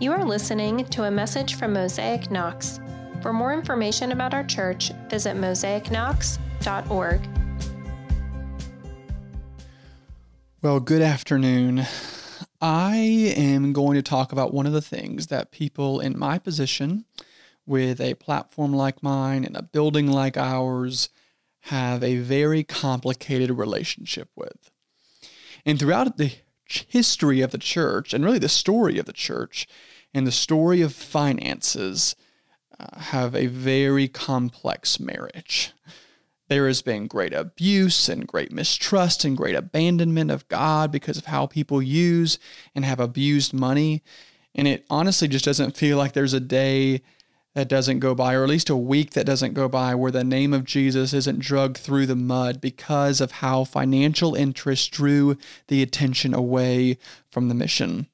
You are listening to a message from Mosaic Knox. For more information about our church, visit mosaicknox.org. Well, good afternoon. I am going to talk about one of the things that people in my position with a platform like mine and a building like ours have a very complicated relationship with. And throughout the history of the church, and really the story of the church, and the story of finances, uh, have a very complex marriage. There has been great abuse and great mistrust and great abandonment of God because of how people use and have abused money. And it honestly just doesn't feel like there's a day that doesn't go by, or at least a week that doesn't go by, where the name of Jesus isn't dragged through the mud because of how financial interest drew the attention away from the mission.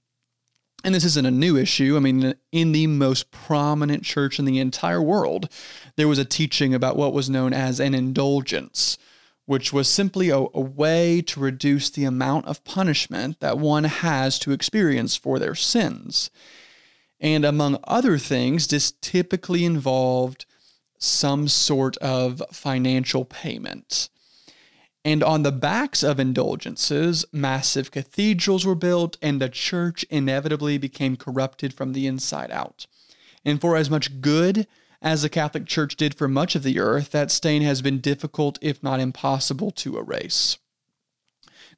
And this isn't a new issue. I mean, in the most prominent church in the entire world, there was a teaching about what was known as an indulgence, which was simply a, a, way to reduce the amount of punishment that one has to experience for their sins. And among other things, this typically involved some sort of financial payment. And on the backs of indulgences, massive cathedrals were built, and the church inevitably became corrupted from the inside out. And for as much good as the Catholic Church did for much of the earth, that stain has been difficult, if not impossible, to erase.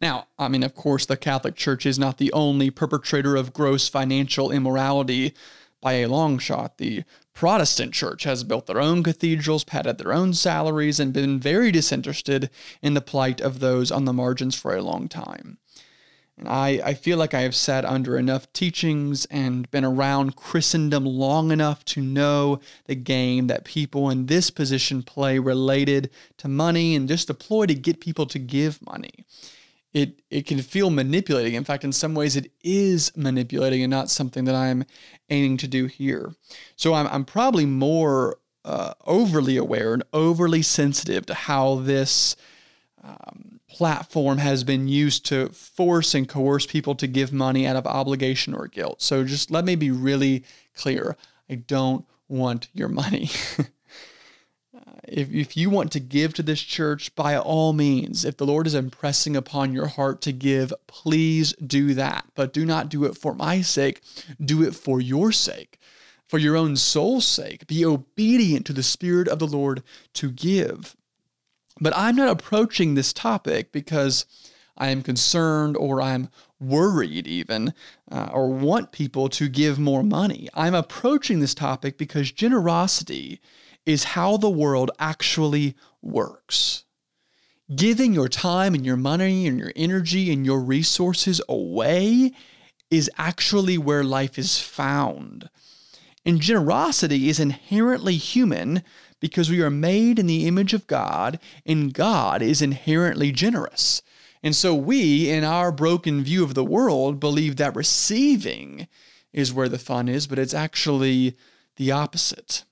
Now, I mean, of course, the Catholic Church is not the only perpetrator of gross financial immorality by a long shot. The Protestant church has built their own cathedrals, padded their own salaries, and been very disinterested in the plight of those on the margins for a long time. And I, I feel like I have sat under enough teachings and been around Christendom long enough to know the game that people in this position play related to money and just deploy to get people to give money. It, it can feel manipulating. In fact, in some ways, it is manipulating and not something that I'm aiming to do here. So I'm, I'm probably more uh, overly aware and overly sensitive to how this um, platform has been used to force and coerce people to give money out of obligation or guilt. So just let me be really clear. I don't want your money. if, if you want to give to this church, by all means, if the Lord is impressing upon your heart to give, please do that. But do not do it for my sake, do it for your sake, for your own soul's sake. Be obedient to the Spirit of the Lord to give. But I'm not approaching this topic because I am concerned or I'm worried, even, uh, or want people to give more money. I'm approaching this topic because generosity is how the world actually works. Giving your time and your money and your energy and your resources away is actually where life is found. And generosity is inherently human because we are made in the image of God and God is inherently generous. And so we, in our broken view of the world, believe that receiving is where the fun is, but it's actually the opposite.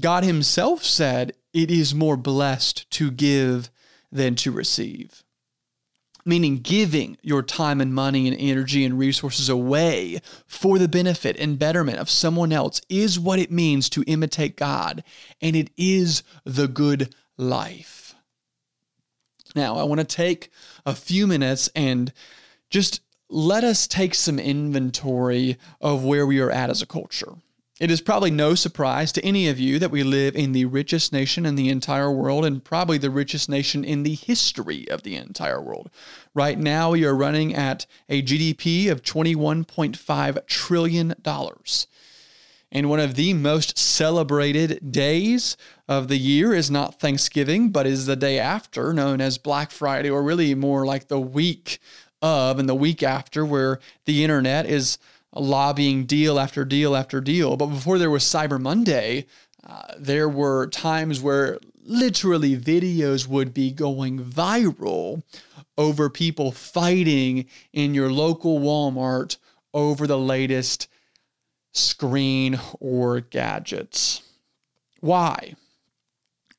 God Himself said, It is more blessed to give than to receive meaning giving your time and money and energy and resources away for the benefit and betterment of someone else is what it means to imitate God, and it is the good life. Now, I want to take a few minutes and just let us take some inventory of where we are at as a culture. It is probably no surprise to any of you that we live in the richest nation in the entire world and probably the richest nation in the history of the entire world. Right now, we are running at a GDP of $21.5 trillion. And one of the most celebrated days of the year is not Thanksgiving, but is the day after, known as Black Friday, or really more like the week of and the week after, where the internet is lobbying deal after deal after deal. But before there was Cyber Monday, uh, there were times where literally videos would be going viral over people fighting in your local Walmart over the latest screen or gadgets. Why?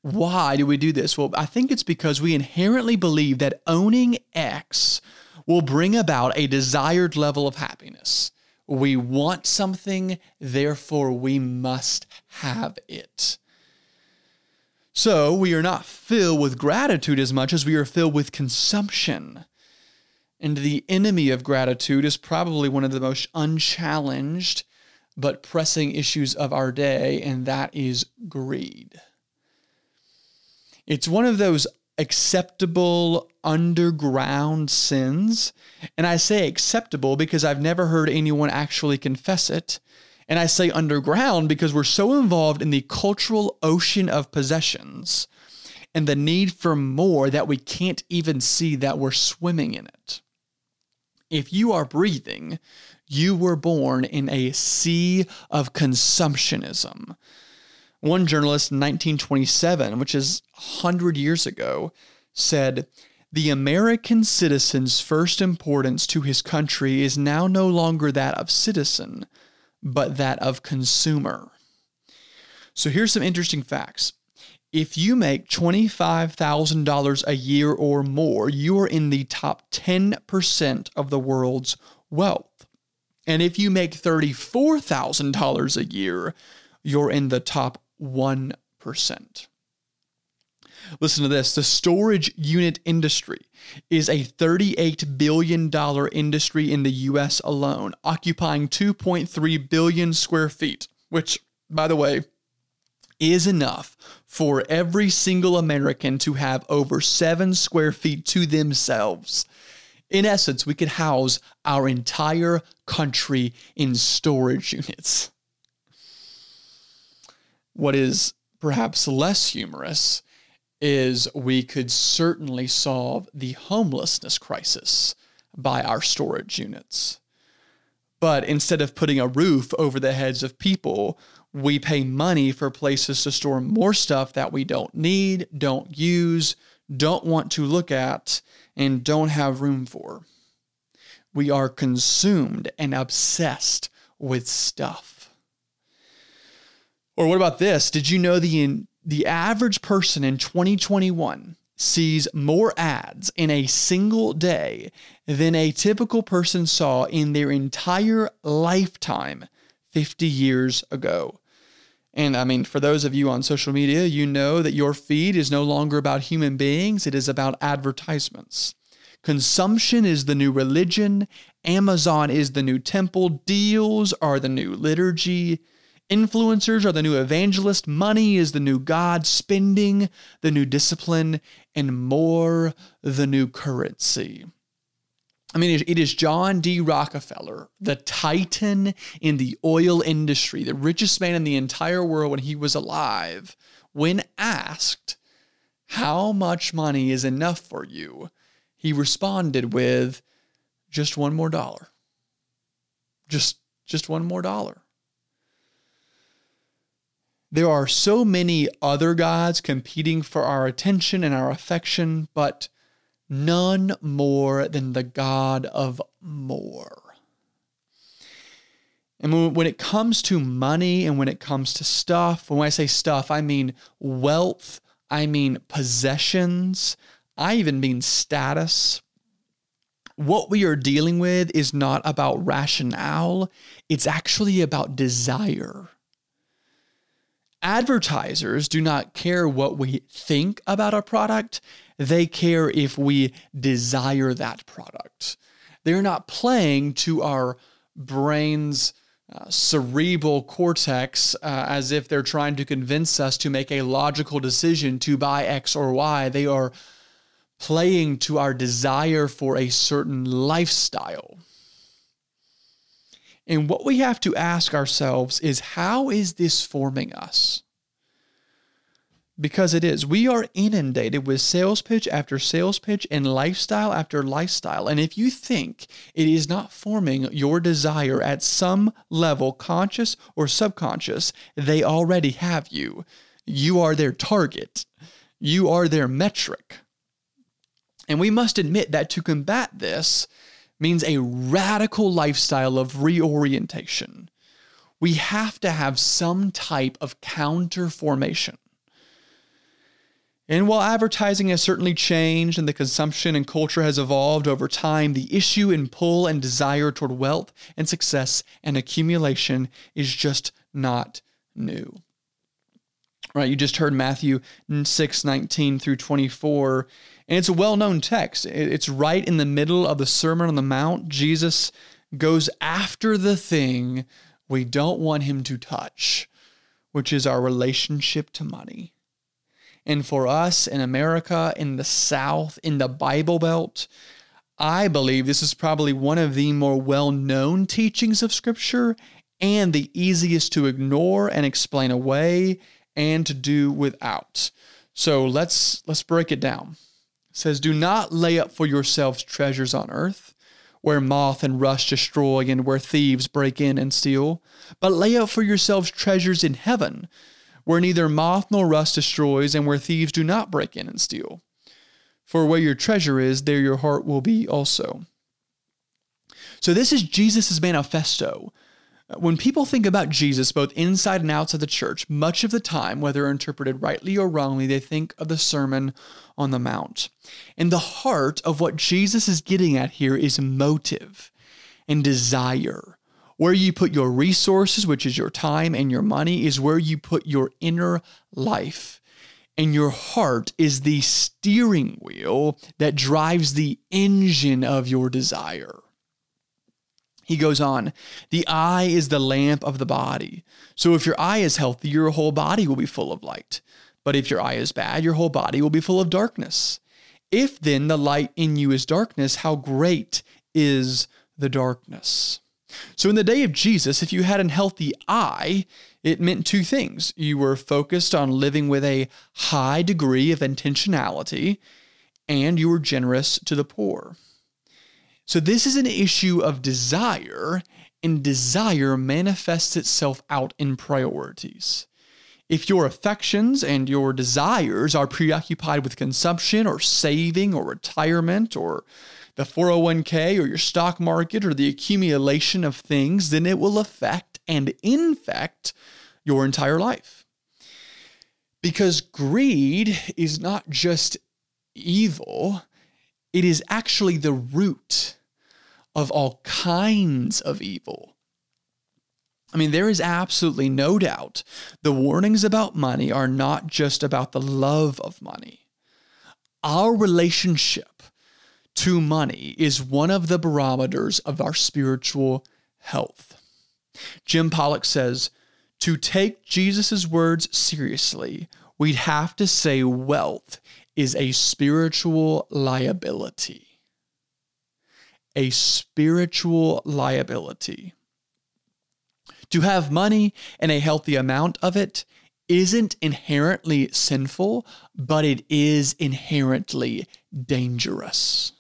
Why do we do this? Well, I think it's because we inherently believe that owning X will bring about a desired level of happiness We want something, therefore we must have it. So we are not filled with gratitude as much as we are filled with consumption. And the enemy of gratitude is probably one of the most unchallenged but pressing issues of our day, and that is greed. It's one of those acceptable underground sins. And I say acceptable because I've never heard anyone actually confess it. And I say underground because we're so involved in the cultural ocean of possessions and the need for more that we can't even see that we're swimming in it. If you are breathing, you were born in a sea of consumptionism. One journalist in 1927, which is 100 years ago, said, The American citizen's first importance to his country is now no longer that of citizen, but that of consumer. So here's some interesting facts. If you make $25,000 a year or more, you are in the top 10% of the world's wealth. And if you make $34,000 a year, you're in the top 1%. Listen to this the storage unit industry is a $38 billion industry in the US alone, occupying 2.3 billion square feet, which, by the way, is enough for every single American to have over seven square feet to themselves. In essence, we could house our entire country in storage units. What is perhaps less humorous is we could certainly solve the homelessness crisis by our storage units. But instead of putting a roof over the heads of people, we pay money for places to store more stuff that we don't need, don't use, don't want to look at, and don't have room for. We are consumed and obsessed with stuff. Or what about this? Did you know the the average person in 2021 sees more ads in a single day than a typical person saw in their entire lifetime 50 years ago. And I mean, for those of you on social media, you know that your feed is no longer about human beings, it is about advertisements. Consumption is the new religion, Amazon is the new temple, deals are the new liturgy. Influencers are the new evangelist, money is the new God, spending the new discipline, and more the new currency. I mean, it is John D. Rockefeller, the titan in the oil industry, the richest man in the entire world when he was alive, when asked, How much money is enough for you? He responded with, Just one more dollar. Just, just one more dollar. There are so many other gods competing for our attention and our affection, but none more than the God of more. And when it comes to money and when it comes to stuff, when I say stuff, I mean wealth, I mean possessions, I even mean status. What we are dealing with is not about rationale, it's actually about desire. Advertisers do not care what we think about a product, they care if we desire that product. They're not playing to our brain's uh, cerebral cortex uh, as if they're trying to convince us to make a logical decision to buy X or Y. They are playing to our desire for a certain lifestyle. And what we have to ask ourselves is how is this forming us? Because it is. We are inundated with sales pitch after sales pitch and lifestyle after lifestyle. And if you think it is not forming your desire at some level, conscious or subconscious, they already have you. You are their target, you are their metric. And we must admit that to combat this, means a radical lifestyle of reorientation. We have to have some type of counter formation. And while advertising has certainly changed and the consumption and culture has evolved over time, the issue and pull and desire toward wealth and success and accumulation is just not new. Right, you just heard Matthew 6 19 through 24, and it's a well known text. It's right in the middle of the Sermon on the Mount. Jesus goes after the thing we don't want him to touch, which is our relationship to money. And for us in America, in the South, in the Bible Belt, I believe this is probably one of the more well known teachings of Scripture and the easiest to ignore and explain away and to do without. So let's let's break it down. Says, "Do not lay up for yourselves treasures on earth, where moth and rust destroy and where thieves break in and steal, but lay up for yourselves treasures in heaven." where neither moth nor rust destroys, and where thieves do not break in and steal. For where your treasure is, there your heart will be also. So, this is Jesus' manifesto. When people think about Jesus, both inside and outside the church, much of the time, whether interpreted rightly or wrongly, they think of the Sermon on the Mount. And the heart of what Jesus is getting at here is motive and desire where you put your resources, which is your time and your money, is where you put your inner life. And your heart is the steering wheel that drives the engine of your desire. He goes on, the eye is the lamp of the body. So if your eye is healthy, your whole body will be full of light. But if your eye is bad, your whole body will be full of darkness. If then the light in you is darkness, how great is the darkness? So, in the day of Jesus, if you had an healthy eye, it meant two things. You were focused on living with a high degree of intentionality, and you were generous to the poor. So, this is an issue of desire, and desire manifests itself out in priorities. If your affections and your desires are preoccupied with consumption or saving or retirement or the 401k or your stock market or the accumulation of things, then it will affect and infect your entire life. Because greed is not just evil, it is actually the root of all kinds of evil. I mean, there is absolutely no doubt the warnings about money are not just about the love of money. Our relationship to money is one of the barometers of our spiritual health. Jim Pollock says, to take Jesus' words seriously, we'd have to say wealth is a spiritual liability. A spiritual liability. To have money and a healthy amount of it isn't inherently sinful, but it is inherently dangerous.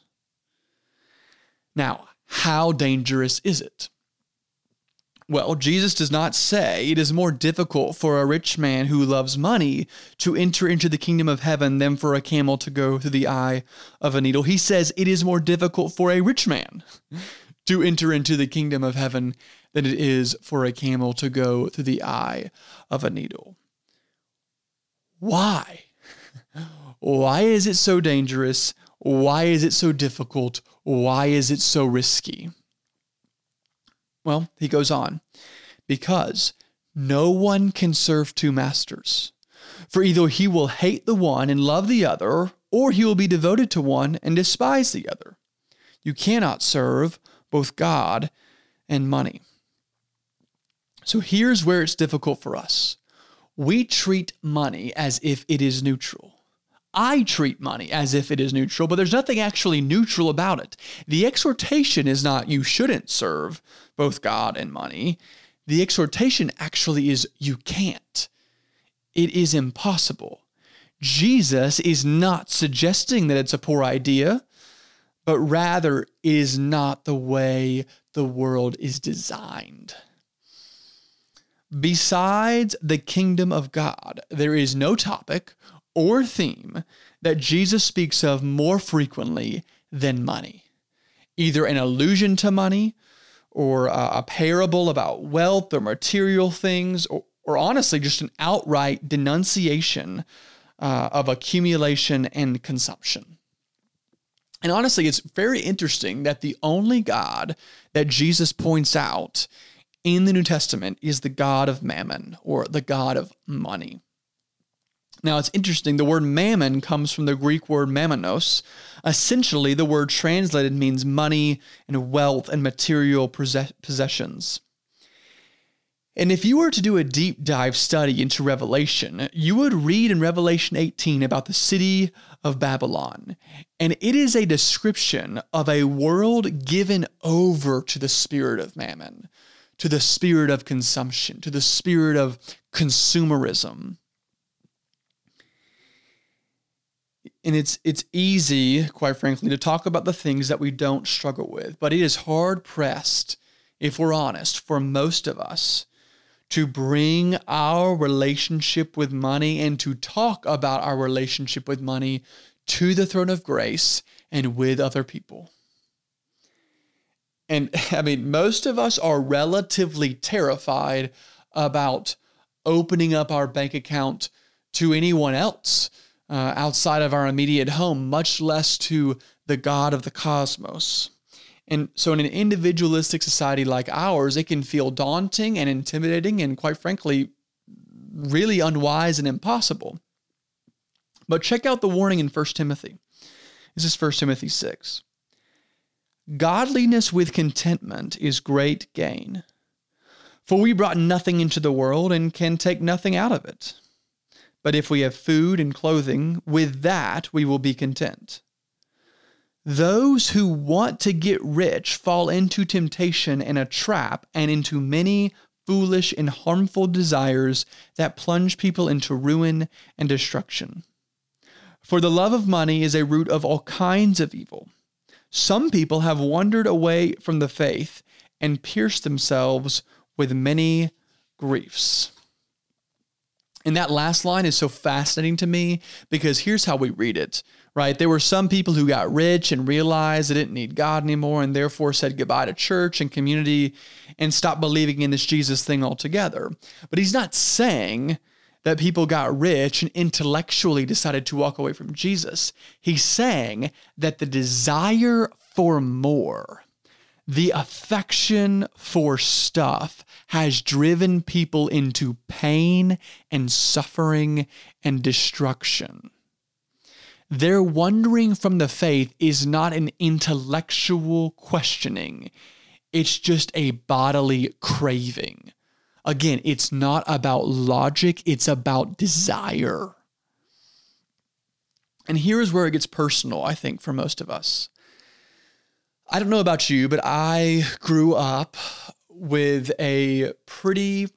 Now, how dangerous is it? Well, Jesus does not say it is more difficult for a rich man who loves money to enter into the kingdom of heaven than for a camel to go through the eye of a needle. He says it is more difficult for a rich man to enter into the kingdom of heaven than it is for a camel to go through the eye of a needle. Why? Why is it so dangerous? Why is it so difficult? Why is it so risky? Well, he goes on because no one can serve two masters. For either he will hate the one and love the other, or he will be devoted to one and despise the other. You cannot serve both God and money. So here's where it's difficult for us. We treat money as if it is neutral. I treat money as if it is neutral, but there's nothing actually neutral about it. The exhortation is not you shouldn't serve both God and money. The exhortation actually is you can't. It is impossible. Jesus is not suggesting that it's a poor idea, but rather it is not the way the world is designed. Besides the kingdom of God, there is no topic or theme that Jesus speaks of more frequently than money. Either an allusion to money, or a, parable about wealth or material things, or, or honestly, just an outright denunciation uh, of accumulation and consumption. And honestly, it's very interesting that the only God that Jesus points out in the New Testament is the God of mammon or the God of money. Now, it's interesting. The word mammon comes from the Greek word mammonos. Essentially, the word translated means money and wealth and material possessions. And if you were to do a deep dive study into Revelation, you would read in Revelation 18 about the city of Babylon. And it is a description of a world given over to the spirit of mammon, to the spirit of consumption, to the spirit of consumerism. And it's it's easy, quite frankly, to talk about the things that we don't struggle with, but it is hard pressed, if we're honest, for most of us to bring our relationship with money and to talk about our relationship with money to the throne of grace and with other people. And I mean, most of us are relatively terrified about opening up our bank account to anyone else uh, outside of our immediate home, much less to the God of the cosmos. And so, in an individualistic society like ours, it can feel daunting and intimidating and, quite frankly, really unwise and impossible. But check out the warning in 1 Timothy. This is 1 Timothy 6. Godliness with contentment is great gain. For we brought nothing into the world and can take nothing out of it. But if we have food and clothing, with that we will be content. Those who want to get rich fall into temptation and a trap and into many foolish and harmful desires that plunge people into ruin and destruction. For the love of money is a root of all kinds of evil. Some people have wandered away from the faith and pierced themselves with many griefs. And that last line is so fascinating to me because here's how we read it right? There were some people who got rich and realized they didn't need God anymore and therefore said goodbye to church and community and stopped believing in this Jesus thing altogether. But he's not saying that people got rich and intellectually decided to walk away from Jesus. He's saying that the desire for more, the affection for stuff, has driven people into pain and suffering and destruction. Their wandering from the faith is not an intellectual questioning, it's just a bodily craving. Again, it's not about logic, it's about desire. And here's where it gets personal, I think, for most of us. I don't know about you, but I grew up with a pretty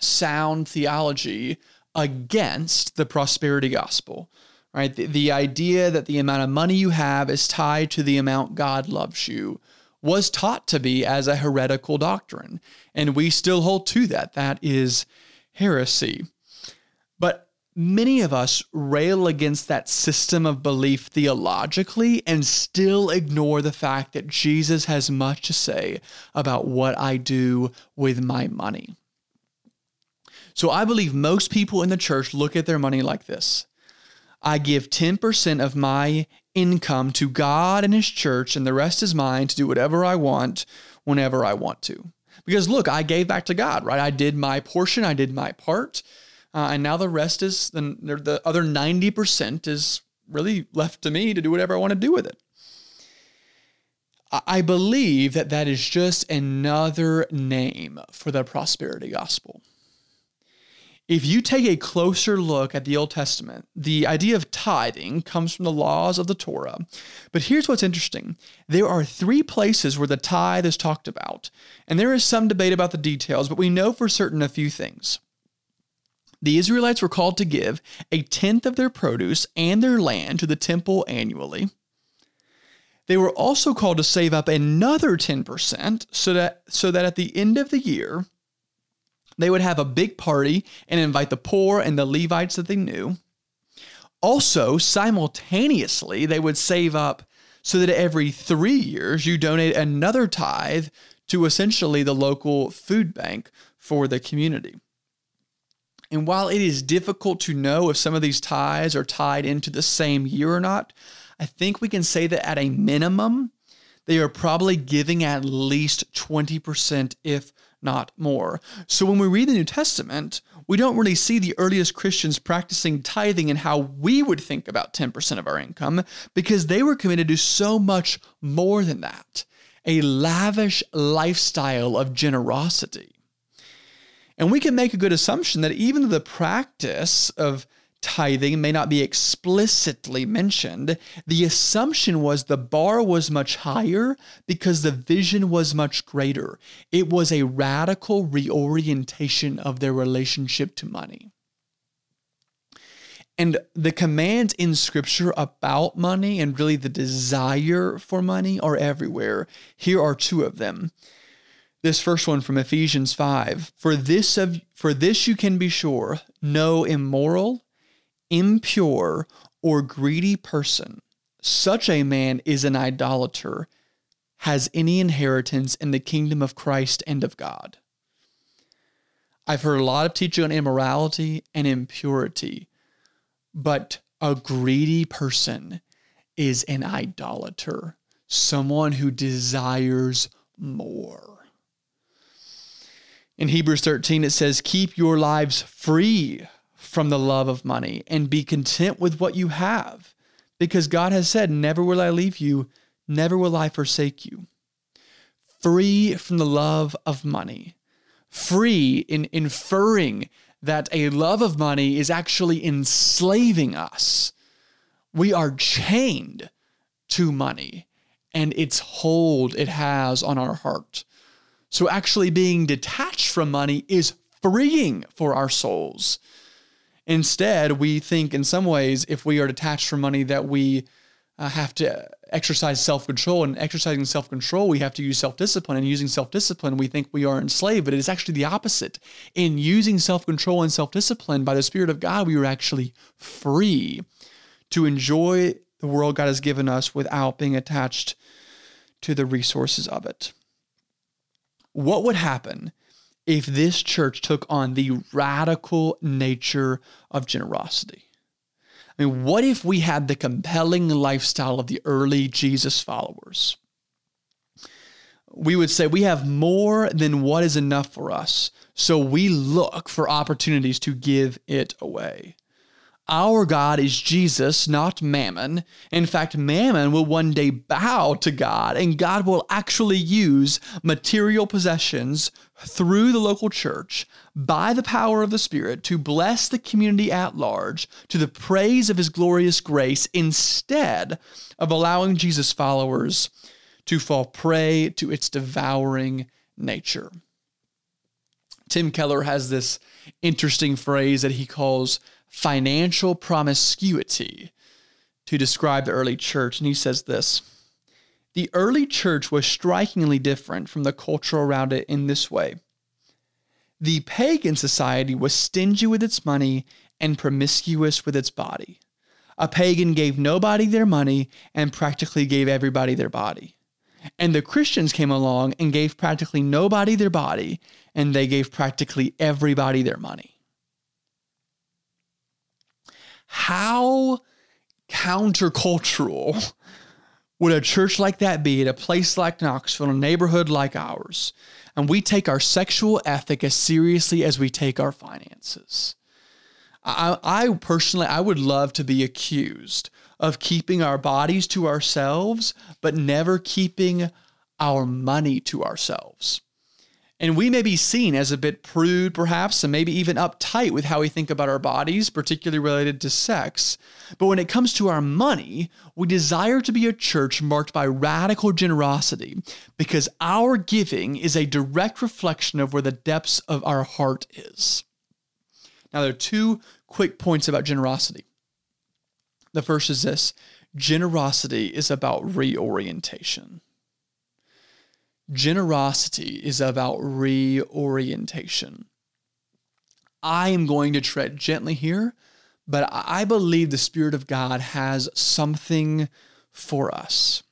sound theology against the prosperity gospel right? The, the idea that the amount of money you have is tied to the amount God loves you was taught to be as a heretical doctrine. And we still hold to that. That is heresy. Many of us rail against that system of belief theologically and still ignore the fact that Jesus has much to say about what I do with my money. So I believe most people in the church look at their money like this I give 10% of my income to God and His church, and the rest is mine to do whatever I want whenever I want to. Because look, I gave back to God, right? I did my portion, I did my part, uh, and now the rest is the, the other 90% is really left to me to do whatever I want to do with it. I believe that that is just another name for the prosperity gospel. If you take a closer look at the Old Testament, the idea of tithing comes from the laws of the Torah. But here's what's interesting there are three places where the tithe is talked about, and there is some debate about the details, but we know for certain a few things. The Israelites were called to give a tenth of their produce and their land to the temple annually. They were also called to save up another 10% so that, so that at the end of the year, they would have a big party and invite the poor and the Levites that they knew. Also, simultaneously, they would save up so that every three years you donate another tithe to essentially the local food bank for the community. And while it is difficult to know if some of these ties are tied into the same year or not, I think we can say that at a minimum, they are probably giving at least 20%, if not more. So when we read the New Testament, we don't really see the earliest Christians practicing tithing and how we would think about 10% of our income because they were committed to so much more than that a lavish lifestyle of generosity. And we can make a good assumption that even though the practice of tithing may not be explicitly mentioned, the assumption was the bar was much higher because the vision was much greater. It was a radical reorientation of their relationship to money. And the commands in scripture about money and really the desire for money are everywhere. Here are two of them. This first one from Ephesians 5 For this of for this you can be sure no immoral impure, or greedy person, such a man is an idolater, has any inheritance in the kingdom of Christ and of God. I've heard a lot of teaching on immorality and impurity, but a greedy person is an idolater, someone who desires more. In Hebrews 13, it says, Keep your lives free from the love of money and be content with what you have. Because God has said, Never will I leave you, never will I forsake you. Free from the love of money, free in inferring that a love of money is actually enslaving us. We are chained to money and its hold it has on our heart. So, actually, being detached from money is freeing for our souls. Instead, we think in some ways, if we are detached from money, that we uh, have to exercise self control. And exercising self control, we have to use self discipline. And using self discipline, we think we are enslaved. But it is actually the opposite. In using self control and self discipline by the Spirit of God, we are actually free to enjoy the world God has given us without being attached to the resources of it. What would happen if this church took on the radical nature of generosity. I mean, what if we had the compelling lifestyle of the early Jesus followers? We would say we have more than what is enough for us, so we look for opportunities to give it away. Our God is Jesus, not mammon. In fact, mammon will one day bow to God, and God will actually use material possessions through the local church by the power of the Spirit to bless the community at large to the praise of His glorious grace instead of allowing Jesus' followers to fall prey to its devouring nature. Tim Keller has this interesting phrase that he calls financial promiscuity to describe the early church. And he says this The early church was strikingly different from the culture around it in this way. The pagan society was stingy with its money and promiscuous with its body. A pagan gave nobody their money and practically gave everybody their body. And the Christians came along and gave practically nobody their body, and they gave practically everybody their money. How countercultural would a church like that be at a place like Knoxville, a neighborhood like ours, and we take our sexual ethic as seriously as we take our finances? I, I personally, I would love to be accused of keeping our bodies to ourselves, but never keeping our money to ourselves. And we may be seen as a bit prude, perhaps, and maybe even uptight with how we think about our bodies, particularly related to sex. But when it comes to our money, we desire to be a church marked by radical generosity because our giving is a direct reflection of where the depths of our heart is. Now, there are two quick points about generosity. The first is this generosity is about reorientation. Generosity is about reorientation. I am going to tread gently here, but I believe the Spirit of God has something for us.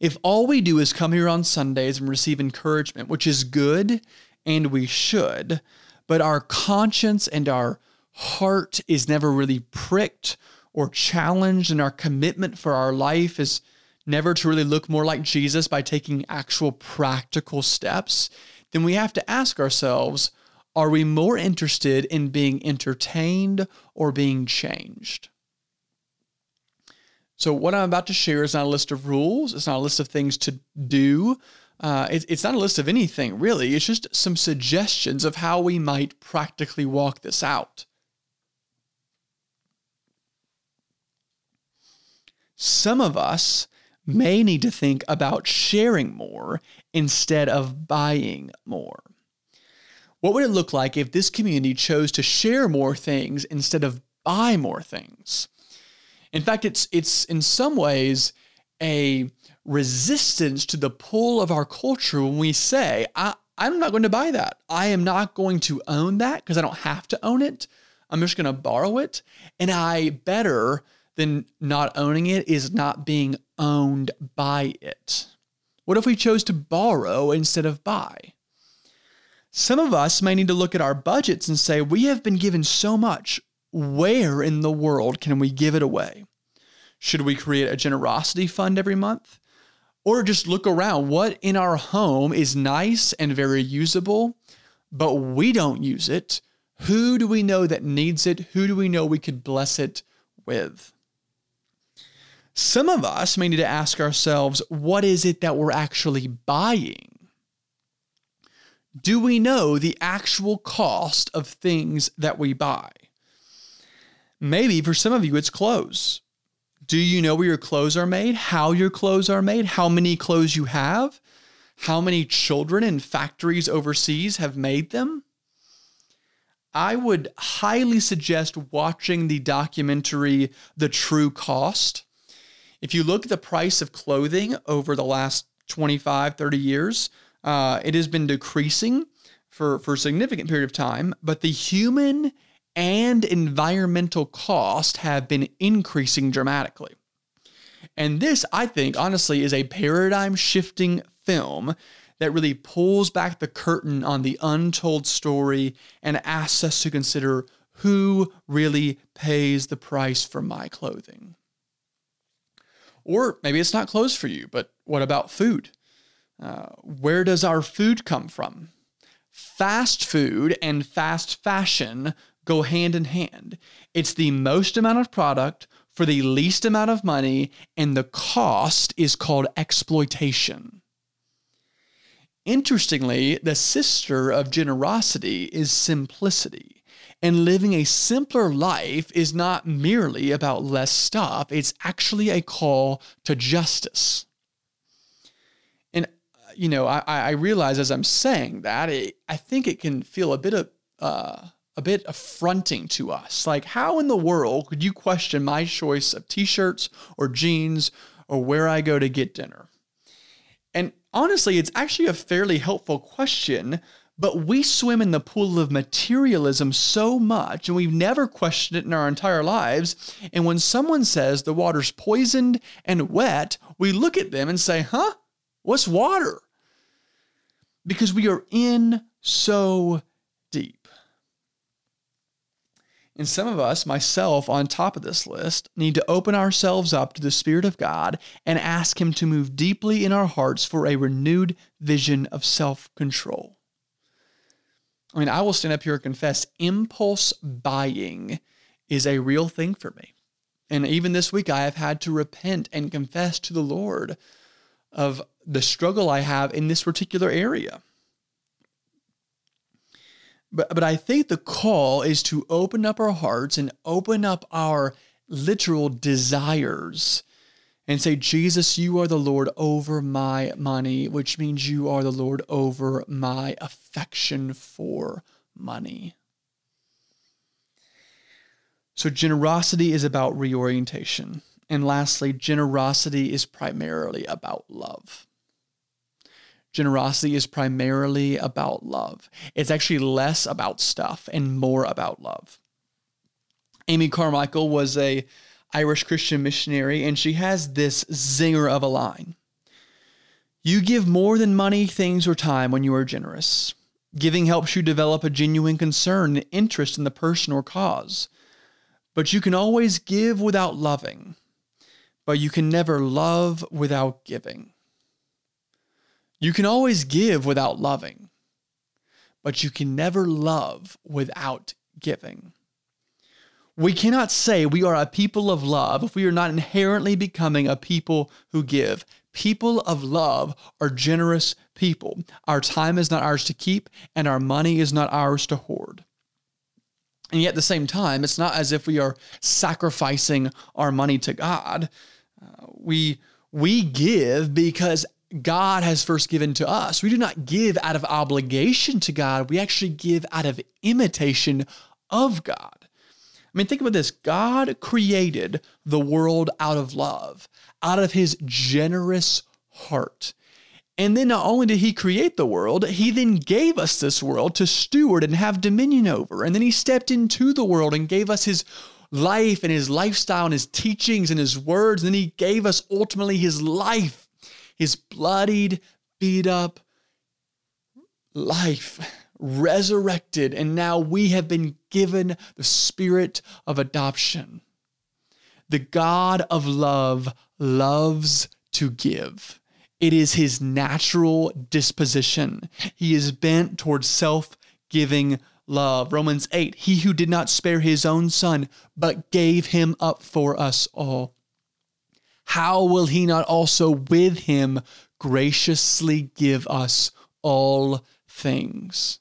If all we do is come here on Sundays and receive encouragement, which is good and we should, but our conscience and our heart is never really pricked or challenged, and our commitment for our life is never to really look more like Jesus by taking actual practical steps, then we have to ask ourselves are we more interested in being entertained or being changed? So, what I'm about to share is not a list of rules, it's not a list of things to do. Uh, it, it's not a list of anything, really. It's just some suggestions of how we might practically walk this out. Some of us may need to think about sharing more instead of buying more. What would it look like if this community chose to share more things instead of buy more things? In fact, it's it's in some ways a resistance to the pull of our culture when we say, I, I'm not going to buy that. I am not going to own that because I don't have to own it. I'm just going to borrow it. And I better than not owning it is not being owned by it. What if we chose to borrow instead of buy? Some of us may need to look at our budgets and say, we have been given so much. Where in the world can we give it away? Should we create a generosity fund every month? Or just look around. What in our home is nice and very usable, but we don't use it? Who do we know that needs it? Who do we know we could bless it with? Some of us may need to ask ourselves what is it that we're actually buying? Do we know the actual cost of things that we buy? Maybe for some of you, it's clothes. Do you know where your clothes are made? How your clothes are made? How many clothes you have? How many children in factories overseas have made them? I would highly suggest watching the documentary The True Cost. If you look at the price of clothing over the last 25, 30 years, uh, it has been decreasing for, for a significant period of time, but the human and environmental cost have been increasing dramatically. And this, I think, honestly, is a paradigm shifting film that really pulls back the curtain on the untold story and asks us to consider who really pays the price for my clothing. Or maybe it's not clothes for you, but what about food? Uh, where does our food come from? Fast food and fast fashion go hand in hand. It's the most amount of product for the least amount of money, and the cost is called exploitation. Interestingly, the sister of generosity is simplicity. And living a simpler life is not merely about less stuff, it's actually a call to justice. And, you know, I, I realize as I'm saying that, it, I think it can feel a bit of, uh, a bit affronting to us. Like, how in the world could you question my choice of t shirts or jeans or where I go to get dinner? And honestly, it's actually a fairly helpful question but we swim in the pool of materialism so much, and we've never questioned it in our entire lives. And when someone says the water's poisoned and wet, we look at them and say, huh? What's water? Because we are in so deep. And some of us, myself on top of this list, need to open ourselves up to the Spirit of God and ask Him to move deeply in our hearts for a renewed vision of self control. I mean, I will stand up here and confess impulse buying is a real thing for me. And even this week, I have had to repent and confess to the Lord of the struggle I have in this particular area. But, but I think the call is to open up our hearts and open up our literal desires and say, Jesus, you are the Lord over my money, which means you are the Lord over my affection for money. So, generosity is about reorientation. And lastly, generosity is primarily about love. Generosity is primarily about love. It's actually less about stuff and more about love. Amy Carmichael was a Irish Christian missionary, and she has this zinger of a line You give more than money, things, or time when you are generous. Giving helps you develop a genuine concern and interest in the person or cause. But you can always give without loving, but you can never love without giving. You can always give without loving, but you can never love without giving. We cannot say we are a people of love if we are not inherently becoming a people who give. People of love are generous people. Our time is not ours to keep, and our money is not ours to hoard. And yet, at the same time, it's not as if we are sacrificing our money to God. Uh, we we give because God has first given to us. We do not give out of obligation to God. We actually give out of imitation of God. I mean, think about this God created the world out of love, out of his generous heart. And then not only did he create the world, he then gave us this world to steward and have dominion over. And then he stepped into the world and gave us his life and his lifestyle and his teachings and his words. And then he gave us ultimately his life, his bloodied, beat up life resurrected, and now we have been given the spirit of adoption. The God of love loves to give. It is his natural disposition. He is bent towards self giving love. Romans 8 He who did not spare his own son, but gave him up for us all. How will he not also with him graciously give us all things?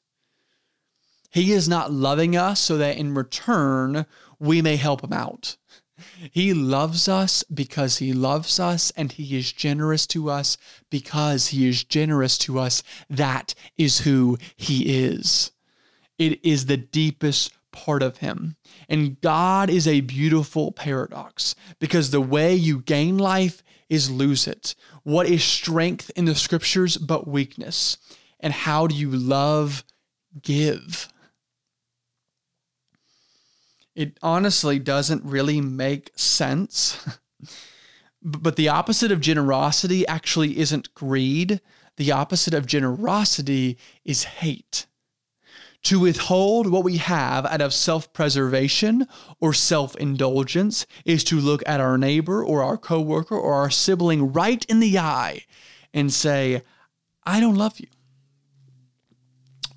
He is not loving us so that in return we may help him out. He loves us because he loves us and he is generous to us because he is generous to us. That is who he is. It is the deepest part of him. And God is a beautiful paradox because the way you gain life is lose it. What is strength in the scriptures but weakness? And how do you love? Give it honestly doesn't really make sense. but the opposite of generosity actually isn't greed. The opposite of generosity is hate. To withhold what we have out of self preservation or self indulgence is to look at our neighbor or our coworker or our sibling right in the eye and say, I don't love you.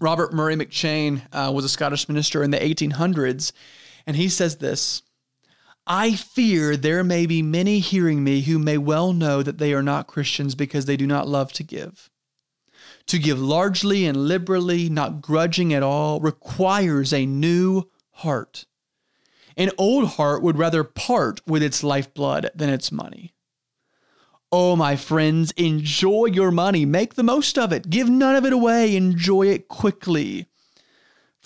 Robert Murray McCheyne uh, was a Scottish minister in the 1800s, and he says this I fear there may be many hearing me who may well know that they are not Christians because they do not love to give. To give largely and liberally, not grudging at all, requires a new heart. An old heart would rather part with its lifeblood than its money. Oh, my friends, enjoy your money. Make the most of it. Give none of it away. Enjoy it quickly.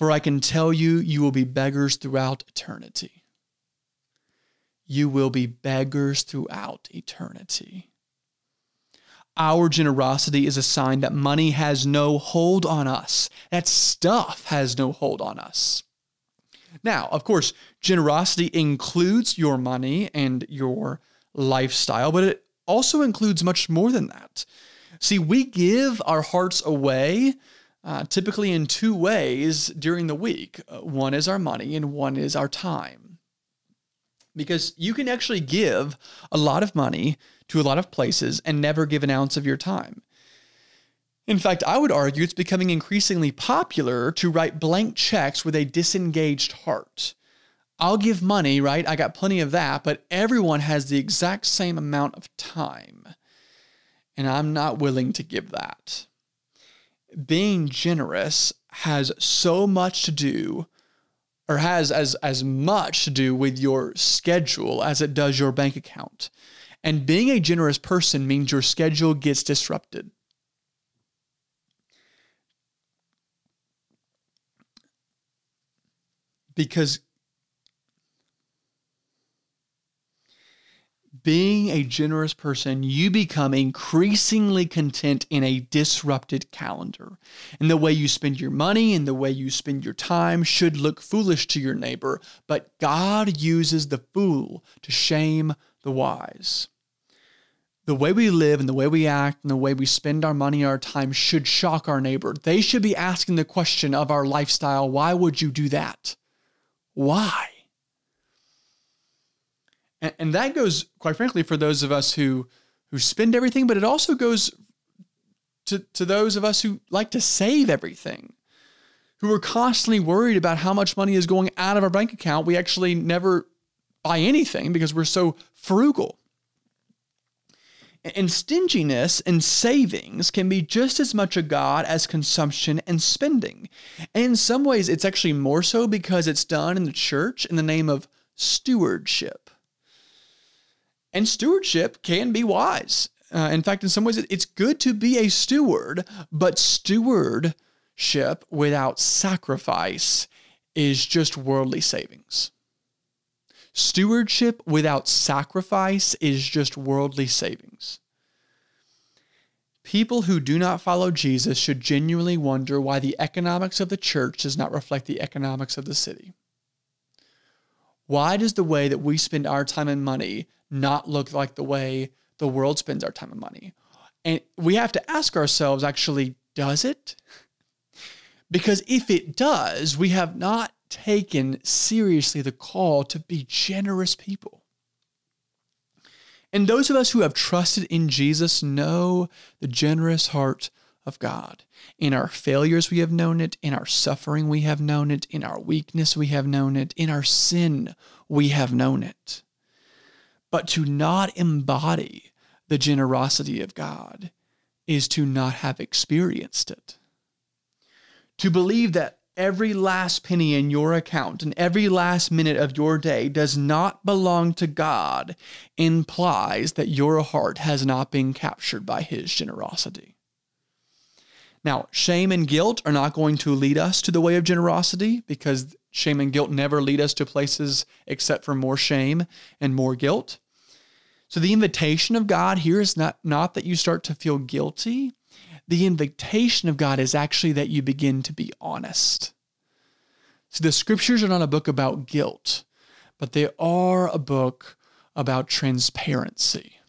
For I can tell you, you will be beggars throughout eternity. You will be beggars throughout eternity. Our generosity is a sign that money has no hold on us, that stuff has no hold on us. Now, of course, generosity includes your money and your lifestyle, but it also includes much more than that. See, we give our hearts away uh, typically in two ways during the week. Uh, one is our money, and one is our time. Because you can actually give a lot of money to a lot of places and never give an ounce of your time. In fact, I would argue it's becoming increasingly popular to write blank checks with a disengaged heart. I'll give money, right? I got plenty of that, but everyone has the exact same amount of time. And I'm not willing to give that being generous has so much to do or has as as much to do with your schedule as it does your bank account. And being a generous person means your schedule gets disrupted. Because being a generous person, you become increasingly content in a disrupted calendar. And the way you spend your money and the way you spend your time should look foolish to your neighbor, but God uses the fool to shame the wise. the way we live and the way we act and the way we spend our money, our time should shock our neighbor. They should be asking the question of our lifestyle why would you do that? Why? And, and that goes, quite frankly, for those of us who who spend everything, but it also goes to, to those of us who like to save everything, who are constantly worried about how much money is going out of our bank account. We actually never buy anything because we're so frugal. And stinginess and savings can be just as much a God as consumption and spending. And in some ways, it's actually more so because it's done in the church in the name of stewardship. And stewardship can be wise. Uh, in fact, in some ways, it's good to be a steward, but stewardship without sacrifice is just worldly savings. Stewardship without sacrifice is just worldly savings. People who do not follow Jesus should genuinely wonder why the economics of the church does not reflect the economics of the city. Why does the way that we spend our time and money not look like the way the world spends our time and money? And we have to ask ourselves actually, does it? Because if it does, we have not taken seriously the call to be generous people. And those of us who have trusted in Jesus know the generous heart of God. In our failures, we have known it. In our suffering, we have known it. In our weakness, we have known it. In our sin, we have known it. But to not embody the generosity of God is to not have experienced it. To believe that every last penny in your account and every last minute of your day does not belong to God implies that your heart has not been captured by His generosity. Now, shame and guilt are not going to lead us to the way of generosity because shame and guilt never lead us to places except for more shame and more guilt. So the invitation of God here is not, not that you start to feel guilty. The invitation of God is actually that you begin to be honest. See, the scriptures are not a book about guilt, but they are a book about transparency.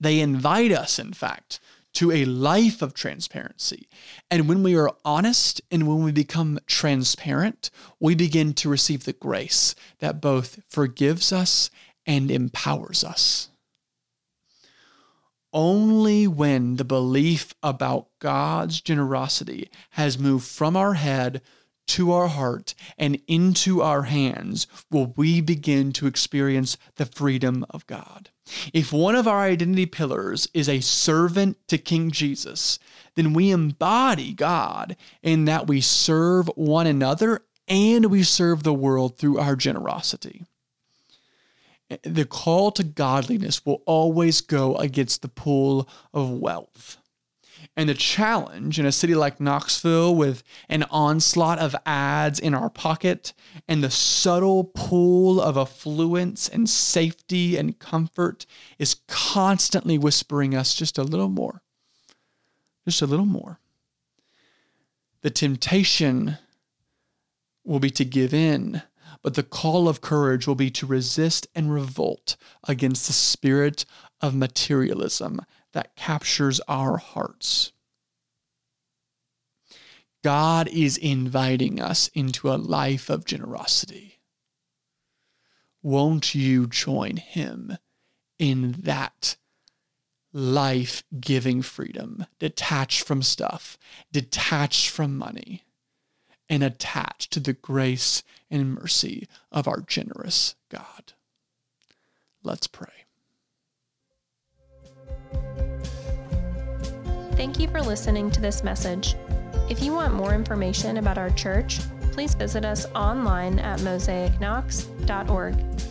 They invite us, in fact, to a life of transparency. And when we are honest and when we become transparent, we begin to receive the grace that both forgives us and empowers us. Only when the belief about God's generosity has moved from our head to our heart and into our hands will we begin to experience the freedom of God. If one of our identity pillars is a servant to King Jesus, then we embody God in that we serve one another and we serve the world through our generosity. The call to godliness will always go against the pull of wealth. And the challenge in a city like Knoxville with an onslaught of ads in our pocket and the subtle pull of affluence and safety and comfort is constantly whispering us just a little more. Just a little more. The temptation will be to give in, but the call of courage will be to resist and revolt against the spirit of materialism that captures our hearts. God is inviting us into a life of generosity. Won't you join Him in that life giving freedom, detached from stuff, detached from money, and attached to the grace and mercy of our generous God? Let's pray. Thank you for listening to this message. If you want more information about our church, please visit us online at mosaicknox.org.